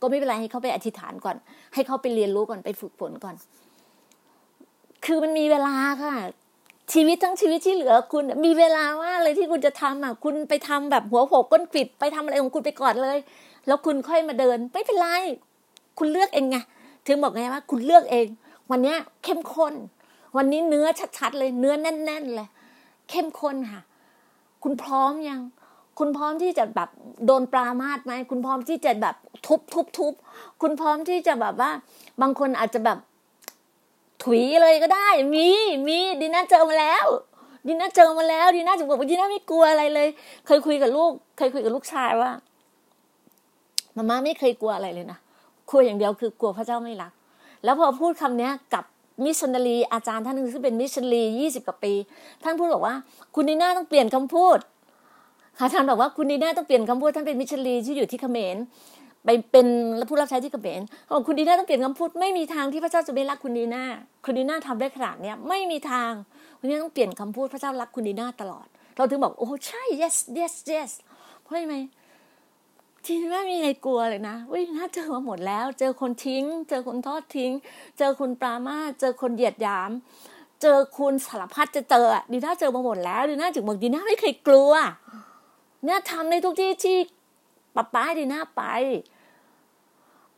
S2: ก็ไม่เป็นไรให้เขาไปอธิษฐานก่อน ให้เขาไปเรียนรู้ก่อนไปฝึกฝนก่อน คือมันมีเวลาค่ะ ชีวิตทั้งชีวิตที่เหลือคุณ มีเวลาว่าอะไรที่คุณจะทำอะ คุณไปทำแบบหัวโขกก้นปิดไปทำอะไรของคุณไปก่อนเลย แล้วคุณค่อยมาเดินไม่เป็นไรคุณเลือกเองไงถึงบอกไงว่า คุณเลือกเอง วันนี้เข้มข้น วันนี้เนื้อชัดๆเลย เนื้อแน่น ๆ เลย เข้มข้นค่ะ คุณพร้อมยัง คุณพร้อมที่จะแบบโดนปรามาสไหมคุณพร้อมที่จะแบบทุบทุบทุบคุณพร้อมที่จะแบบว่า บางคนอาจจะแบบ ถุยเลยก็ได้ มีมีดีน่าเจอมาแล้วดีน่าเจอมาแล้วดีน่าถึงบอกว่าดีน่าไม่กลัวอะไรเลย เคยคุยกับลูก เคยคุยกับลูกชายว่ามาม่าไม่เคยกลัวอะไรเลยนะกลัวอย่างเดียวคือกลัวพระเจ้าไม่รัก แล้วพอพูดคำเนี้ยกับมิชชันนารีอาจารย์ท่านนึงซึ่งเป็นมิชชันนารียี่สิบกว่าปี ท่านพูดบอกว่า คุณดีน่าต้องเปลี่ยนคำพูดอาจารย์บอกว่าคุณดีน่าต้องเปลี่ยนคำพูดท่านเป็นมิชชันนารีที่อยู่ที่เขมร ไปเป็นผู้รับใช้ที่เขมรบอกคุณดีน่าต้องเปลี่ยนคำพูดไม่มีทางที่พระเจ้าจะไม่รักคุณดีน่าคุณดีน่าทำได้ขนาดเนี้ยไม่มีทางคุณดีน่าต้องเปลี่ยนคำพูดพระเจ้ารักคุณดีน่าตลอด เราถึงบอกโอ้ใช่ yes yes yes เพราะอะไรไหมทีนี้ไม่มีใครกลัวเลยนะวิน่าเจอมาหมดแล้ว เจอคนทิ้ง เจอคนทอดทิ้ง เจอคนปรามาเจอคนเหยียดหยาม เจอคุณสารพัดจะเจอดีน่าเจอมาหมดแล้วดีน่าจึงบอกดีน่าไม่เคยกลัวเนี่ยทำในทุกที่ที่ป้าป้าดีน่าไป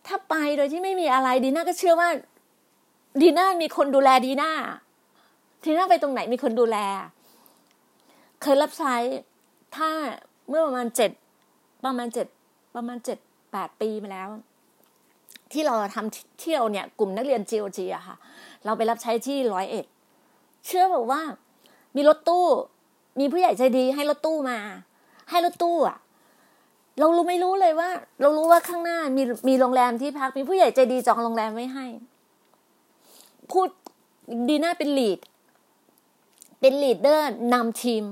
S2: ถ้าไปโดยที่ไม่มีอะไรดีน่าก็เชื่อว่าดีน่ามีคนดูแลดีน่าดีน่าไปตรงไหนมีคนดูแล เคยรับใช้ถ้าเมื่อประมาณเจ็ดประมาณเจ็ดประมาณเจ็ดแปดปีมาแล้ว ที่เราทำเที่ยวเนี่ย กลุ่มนักเรียน GOG อะค่ะ เราไปรับใช้ที่ร้อยเอ็ดเชื่อบอกว่า มีรถตู้ มีผู้ใหญ่ใจดีให้รถตู้มา ให้รถตู้อะ เรารู้ไม่รู้เลยว่า เรารู้ว่าข้างหน้ามีมีโรงแรมที่พักมีผู้ใหญ่ใจดีจองโรงแรมไว้ให้ พูดดีน่าเป็น lead เป็น leader นำทีม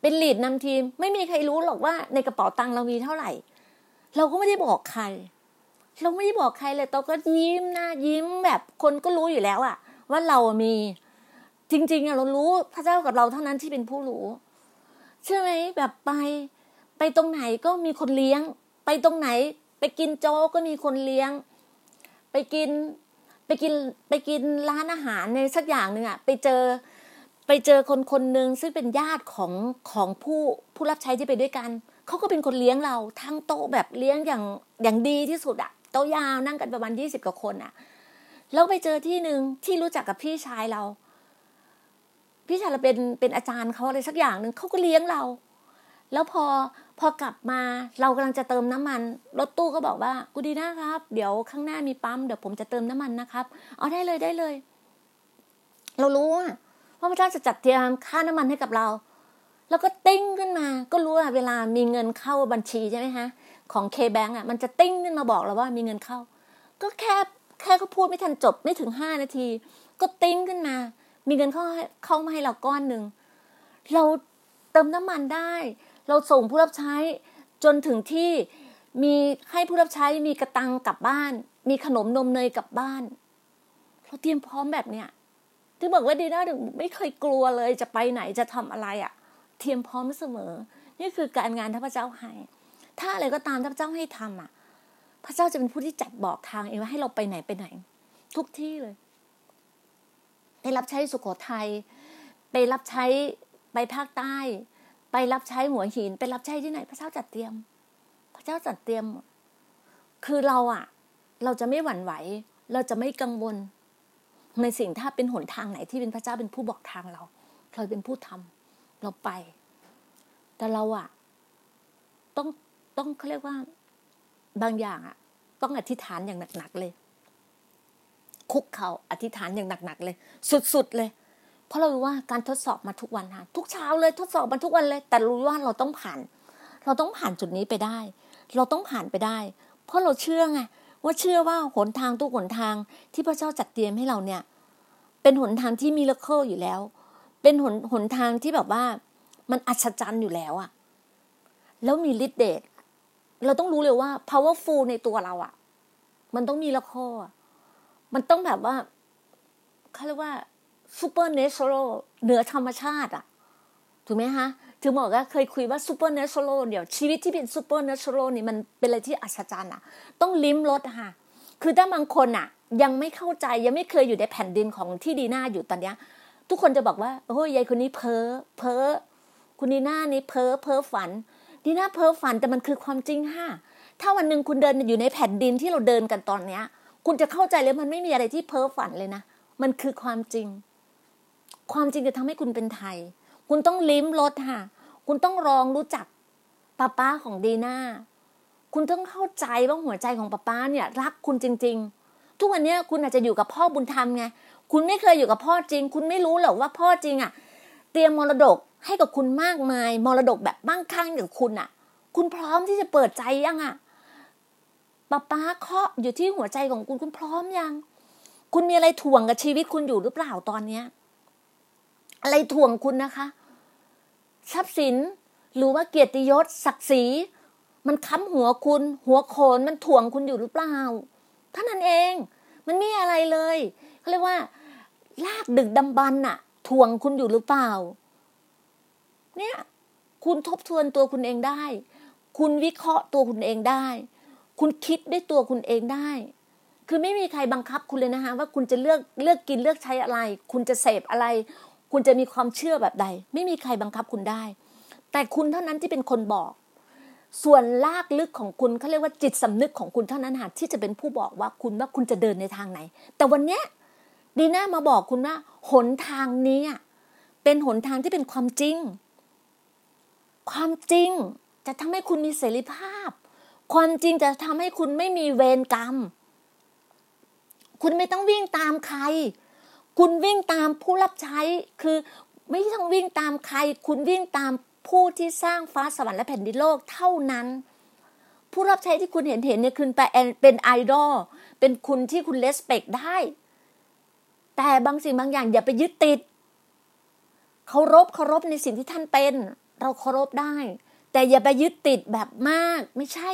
S2: เป็น lead นำทีม ไม่มีใครรู้หรอกว่าในกระเป๋าตังค์เรามีเท่าไหร่ เราก็ไม่ได้บอกใคร เราไม่ได้บอกใครเลยเราก็ยิ้มหน้ายิ้มแบบคนก็รู้อยู่แล้วอะว่าเรามีจริง ๆอะเรารู้พระเจ้ากับเราเท่านั้นที่เป็นผู้รู้ ใช่ไหมแบบไป ไปตรงไหนก็มีคนเลี้ยง ไปตรงไหน ไปกินโจ๊กก็มีคนเลี้ยง ไปกินไปกินไปกินร้านอาหารในสักอย่างหนึ่งอะไปเจอไปเจอคนคนหนึ่งซึ่งเป็นญาติของของผู้ผู้รับใช้ที่ไปด้วยกันเขาก็เป็นคนเลี้ยงเราทั้งโต๊ะแบบเลี้ยงอย่างอย่างดีที่สุดอะโต๊ะยาวนั่งกันประมาณยี่สิบกว่าคนอะแล้วไปเจอที่หนึ่งที่รู้จักกับพี่ชายเรา พี่ชายเราเป็นเป็นอาจารย์เขาอะไรสักอย่างหนึ่งเขาก็เลี้ยงเรา แล้วพอพอกลับมาเรากำลังจะเติมน้ำมัน รถตู้ก็บอกว่ากูดีนะครับ เดี๋ยวข้างหน้ามีปั๊มเดี๋ยวผมจะเติมน้ำมันนะครับ เอาได้เลยได้เลย เรารู้ว่าพระเจ้าจะจัดเตรียมค่าน้ำมันให้กับเรา แล้วก็ติ้งขึ้นมา ก็รู้ว่าเวลามีเงินเข้าบัญชีใช่ไหมฮะของเคแบงอะมันจะติ้งขึ้นมาบอกเราว่ามีเงินเข้า ก็แค่แค่เขาพูดไม่ทันจบไม่ถึงห้านาที ก็ติ้งขึ้นมา มีเงินเข้าเข้ามาให้เราก้อนหนึ่งเราเติมน้ำมันได้ เราส่งผู้รับใช้จนถึงที่มีให้ผู้รับใช้มีกระตังกลับบ้าน มีขนมนมเนยกลับบ้าน เราเตรียมพร้อมแบบเนี้ยที่บอกว่าดีน่าไม่เคยกลัวเลยจะไปไหนจะทำอะไรอะ่ะเทียมพร้อมเสมอ นี่คือการงานที่พระเจ้าให้ ถ้าอะไรก็ตามที่พระเจ้าให้ทำอะ พระเจ้าจะเป็นผู้ที่จัดบอกทางเองว่าให้เราไปไหนไปไหน ทุกที่เลย ไปรับใช้สุโขทัยไปรับใช้ไปภาคใต้ ไปรับใช้หัวหิน ไปรับใช้ที่ไหน พระเจ้าจัดเตรียม พระเจ้าจัดเตรียม คือเราอะเราจะไม่หวั่นไหว เราจะไม่กังวล ในสิ่งถ้าเป็นหนทางไหนที่เป็นพระเจ้าเป็นผู้บอกทางเราเราเป็นผู้ทำเราไป แต่เราอะต้องต้องเขาเรียกว่า บางอย่างอะต้องอธิษฐานอย่างหนักๆเลย คุกเขาอธิษฐานอย่างหนักๆเลย สุดๆเลย เพราะเรารู้ว่าการทดสอบมาทุกวันฮะทุกเช้าเลยทดสอบมาทุกวันเลย แต่รู้ว่าเราต้องผ่าน เราต้องผ่านจุดนี้ไปได้ เราต้องผ่านไปได้ เพราะเราเชื่อไงว่าเชื่อว่าหนทางทุกหนทางที่พระเจ้าจัดเตรียมให้เราเนี่ย เป็นหนทางที่มีเลเคิลอยู่แล้ว เป็นหนหนทางที่แบบว่า มันอัศจรรย์อยู่แล้วอะแล้วมีฤทธิ์เดชเราต้องรู้เลยว่า powerful ในตัวเราอะมันต้องมีละครมันต้องแบบว่าเขาเรียกว่า supernatural เหนือธรรมชาติอะถูกไหมฮะถึงบอกว่าเคยคุยว่า supernatural เดี๋ยวชีวิตที่เป็น supernatural นี่มันเป็นอะไรที่อัศจรรย์อะต้องลิ้มรสค่ะ คือถ้าบางคนอะยังไม่เข้าใจยังไม่เคยอยู่ในแผ่นดินของที่ดีน่าอยู่ตอนเนี้ย ทุกคนจะบอกว่าโอ้ยยายคนนี้เพ้อเพ้อคุณดีน่านี่เพ้อเพ้อฝันดีน่าเพ้อฝันแต่มันคือความจริงฮะถ้าวันหนึ่งคุณเดินอยู่ในแผ่นดินที่เราเดินกันตอนเนี้ย คุณจะเข้าใจเลยมันไม่มีอะไรที่เพ้อฝันเลยนะ มันคือความจริง ความจริงจะทำให้คุณเป็นไทย คุณต้องลิ้มรสค่ะ คุณต้องลองรู้จักป้าป้าของดีน่าคุณต้องเข้าใจว่าหัวใจของป้าป้าเนี่ยรักคุณจริง ๆ ทุกวันนี้คุณอาจจะอยู่กับพ่อบุญธรรมไงคุณไม่เคยอยู่กับพ่อจริง คุณไม่รู้หรอกว่าพ่อจริงอะ เตรียมมรดกให้กับคุณมากมาย มรดกแบบมั่งคั่งอย่างคุณอะ คุณพร้อมที่จะเปิดใจยังอะป้าป้าเคาะอยู่ที่หัวใจของคุณคุณพร้อมยัง คุณมีอะไรถ่วงกับชีวิตคุณอยู่หรือเปล่าตอนเนี้ย อะไรถ่วงคุณนะคะ ทรัพย์สินหรือว่าเกียรติยศศักดิ์ศรีมันค้ำหัวคุณ หัวโขนมันถ่วงคุณอยู่หรือเปล่าท่านั้นเอง มันไม่อะไรเลยเขาเรียกว่าลากดึกดำบรรน่ะถ่วงคุณอยู่หรือเปล่า เนี่ย คุณทบทวนตัวคุณเองได้ คุณวิเคราะห์ตัวคุณเองได้ คุณคิดได้ตัวคุณเองได้ คือไม่มีใครบังคับคุณเลยนะคะว่าคุณจะเลือกเลือกกินเลือกใช้อะไร คุณจะเสพอะไร คุณจะมีความเชื่อแบบใด ไม่มีใครบังคับคุณได้ แต่คุณเท่านั้นที่เป็นคนบอก ส่วนลากลึกของคุณเขาเรียกว่าจิตสำนึกของคุณเท่านั้นหาที่จะเป็นผู้บอกว่าคุณว่าคุณจะเดินในทางไหน แต่วันเนี้ยดีน่ามาบอกคุณว่าหนทางนี้เป็นหนทางที่เป็นความจริง ความจริงจะทำให้คุณมีเสรีภาพ ความจริงจะทำให้คุณไม่มีเวรกรรม คุณไม่ต้องวิ่งตามใคร คุณวิ่งตามผู้รับใช้คือไม่ต้องวิ่งตามใคร คุณวิ่งตามผู้ที่สร้างฟ้าสวรรค์และแผ่นดินโลกเท่านั้น ผู้รับใช้ที่คุณเห็นเห็นเนี่ยคือเป็นไอดอลเป็นคุณที่คุณเลสเปกได้ แต่บางสิ่งบางอย่างอย่าไปยึดติดเคารพเคารพในสิ่งที่ท่านเป็น เราเคารพได้ แต่อย่าไปยึดติดแบบมาก ไม่ใช่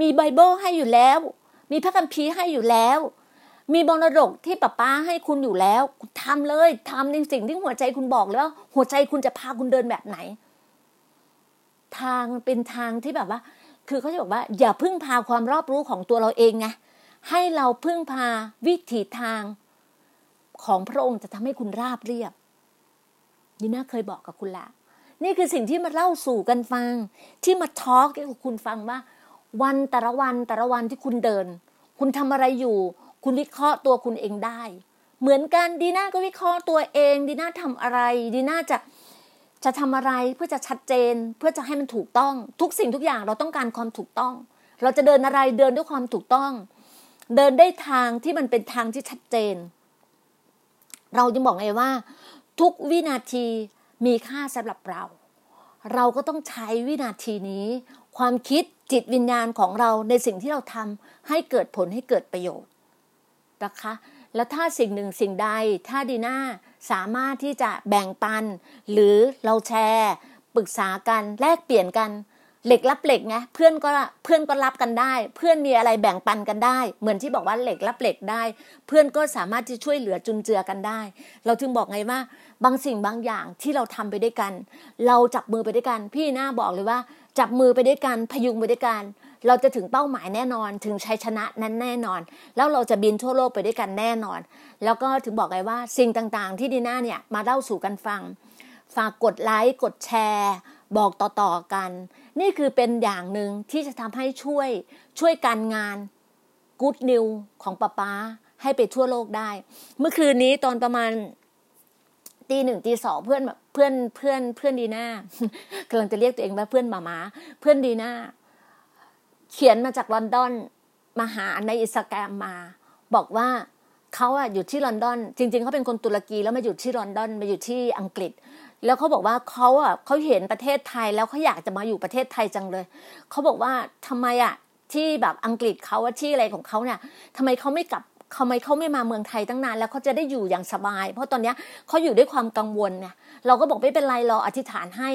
S2: มีไบเบิลให้อยู่แล้ว มีพระคัมภีร์ให้อยู่แล้ว มีบรดกที่ป้าป้าให้คุณอยู่แล้วทำเลยทำในสิ่งที่หัวใจคุณบอกแล้ว หัวใจคุณจะพาคุณเดินแบบไหน ทางเป็นทางที่แบบว่า คือเขาจะบอกว่า อย่าพึ่งพาความรอบรู้ของตัวเราเองไงให้เราพึ่งพาวิถีทางของพระองค์จะทำให้คุณราบเรียบนี่น่าเคยบอกกับคุณละนี่คือสิ่งที่มาเล่าสู่กันฟัง ที่มาทอล์กให้คุณฟังว่า วันแต่ละวันแต่ละวันที่คุณเดิน คุณทำอะไรอยู่ คุณวิเคราะห์ตัวคุณเองได้ เหมือนกันดีน่าก็วิเคราะห์ตัวเองดีน่าทำอะไรดีน่าจะจะทำอะไรเพื่อจะชัดเจนเพื่อจะให้มันถูกต้อง ทุกสิ่งทุกอย่างเราต้องการความถูกต้อง เราจะเดินอะไรเดินด้วยความถูกต้อง เดินได้ทางที่มันเป็นทางที่ชัดเจน เราจะบอกไงว่า ทุกวินาทีมีค่าสำหรับเรา เราก็ต้องใช้วินาทีนี้ ความคิดจิตวิญญาณของเราในสิ่งที่เราทำให้เกิดผลให้เกิดประโยชน์ นะคะ แล้วถ้าสิ่งหนึ่งสิ่งใด ถ้าดีน่าสามารถที่จะแบ่งปัน หรือเราแชร์ปรึกษากันแลกเปลี่ยนกันเหล็กรับเหล็กไงเพื่อนก็เพื่อนก็รับกันได้ เพื่อนมีอะไรแบ่งปันกันได้ เหมือนที่บอกว่าเหล็กรับเหล็กได้ เพื่อนก็สามารถที่ช่วยเหลือจุนเจือกันได้ เราจึงบอกไงว่า บางสิ่งบางอย่างที่เราทำไปด้วยกัน เราจับมือไปด้วยกัน พี่หน้าบอกเลยว่า จับมือไปด้วยกันพยุงไปด้วยกัน เราจะถึงเป้าหมายแน่นอน ถึงชัยชนะนั้นแน่นอน แล้วเราจะบินทั่วโลกไปด้วยกันแน่นอน แล้วก็ถึงบอกไงว่าสิ่งต่างๆ ที่ดีน่าเนี่ยมาเล่าสู่กันฟัง ฝากกดไลค์กดแชร์ บอกต่อๆกัน นี่คือเป็นอย่างหนึ่งที่จะทำให้ช่วยช่วยการงานกู๊ดนิวของป้าป้าให้ไปทั่วโลกได้ เมื่อคืนนี้ตอนประมาณตีหนึ่งตีสองเพื่อนแบบเพื่อนเพื่อนเพื่อนดีน่ากำลังจะเรียกตัวเองว่าเพื่อนหมามาเพื่อนดีน่า เขียนมาจากลอนดอนมาหาในอินสตาแกรมมา บอกว่าเขาอะอยู่ที่ลอนดอน จริง ๆเขาเป็นคนตุรกีแล้วมาอยู่ที่ลอนดอนมาอยู่ที่อังกฤษ แล้วเขาบอกว่าเขาอะเขาเห็นประเทศไทยแล้วเขาอยากจะมาอยู่ประเทศไทยจังเลยเขาบอกว่าทำไมอะที่แบบอังกฤษเขาที่อะไรของเขาเนี่ยทำไมเขาไม่กลับทำไมเขาไม่มาเมืองไทยตั้งนานแล้วเขาจะได้อยู่อย่างสบาย เพราะตอนนี้เขาอยู่ด้วยความกังวลเนี่ยเราก็บอกไม่เป็นไรเราอธิษฐานให้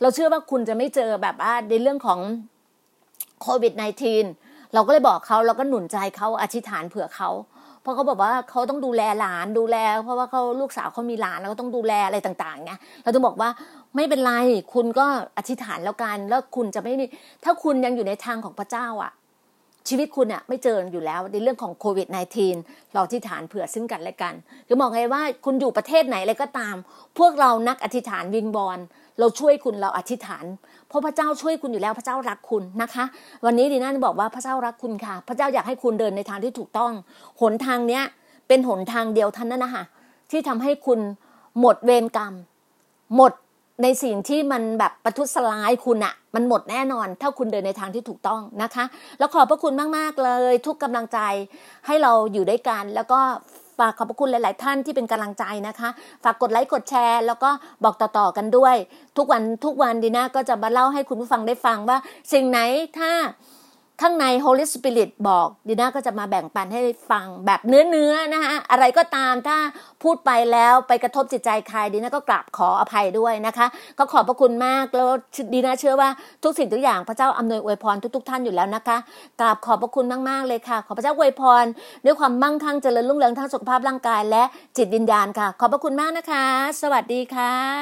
S2: เราเชื่อว่าคุณจะไม่เจอแบบว่าในเรื่องของ โควิด -19 เราก็เลยบอกเขาเราก็หนุนใจเขาอธิษฐานเผื่อเขาเพราะเขาบอกว่าเขาต้องดูแลหลานดูแล เพราะว่าเขาลูกสาวเขามีหลานแล้วก็ต้องดูแลอะไรต่างๆไงเราต้องบอกว่าไม่เป็นไรคุณก็อธิษฐานแล้วกัน แล้วคุณจะไม่ถ้าคุณยังอยู่ในทางของพระเจ้าอะ ชีวิตคุณอะไม่เจออยู่แล้วในเรื่องของโควิด -19 เราที่ฐานเผื่อซึ่งกันและกัน คือบอกไงว่าคุณอยู่ประเทศไหนอะไรก็ตาม พวกเรานักอธิษฐานวิงบอลเราช่วยคุณเราอธิษฐาน เพราะพระเจ้าช่วยคุณอยู่แล้วพระเจ้ารักคุณนะคะ วันนี้ดีน่าบอกว่าพระเจ้ารักคุณค่ะ พระเจ้าอยากให้คุณเดินในทางที่ถูกต้อง หนทางเนี้ยเป็นหนทางเดียวท่านนั่นนะคะที่ทำให้คุณหมดเวรกรรม หมด ในสิ่งที่มันแบบประทุษร้ายคุณอะมันหมดแน่นอน ถ้าคุณเดินในทางที่ถูกต้องนะคะ แล้วขอบพระคุณมากๆเลย ทุกกำลังใจให้เราอยู่ด้วยกัน แล้วก็ฝากขอบพระคุณหลาย ๆ ท่านที่เป็นกำลังใจนะคะ ฝากกดไลค์กดแชร์ แล้วก็บอกต่อๆกันด้วย ทุกวันทุกวันดีนะก็จะมาเล่าให้คุณผู้ฟังได้ฟังว่า สิ่งไหนถ้า ข้างใน Holy Spirit บอกดีน่าก็จะมาแบ่งปันให้ฟังแบบเนื้อเนื้อนะคะอะไรก็ตามถ้าพูดไปแล้วไปกระทบจิตใจใครดีน่าก็กราบขออภัยด้วยนะคะก็ขอบพระคุณมากแล้วดีน่าเชื่อว่าทุกสิ่งทุกอย่างพระเจ้าอำนวยอวยพรทุก ๆ ท่านอยู่แล้วนะคะกราบขอบพระคุณมากๆเลยค่ะ ขอพระเจ้าอวยพร ด้วยความมั่งคั่งเจริญรุ่งเรืองทั้งสุขภาพร่างกาย และจิตวิญญาณค่ะ ขอบพระคุณมากนะคะ สวัสดีค่ะ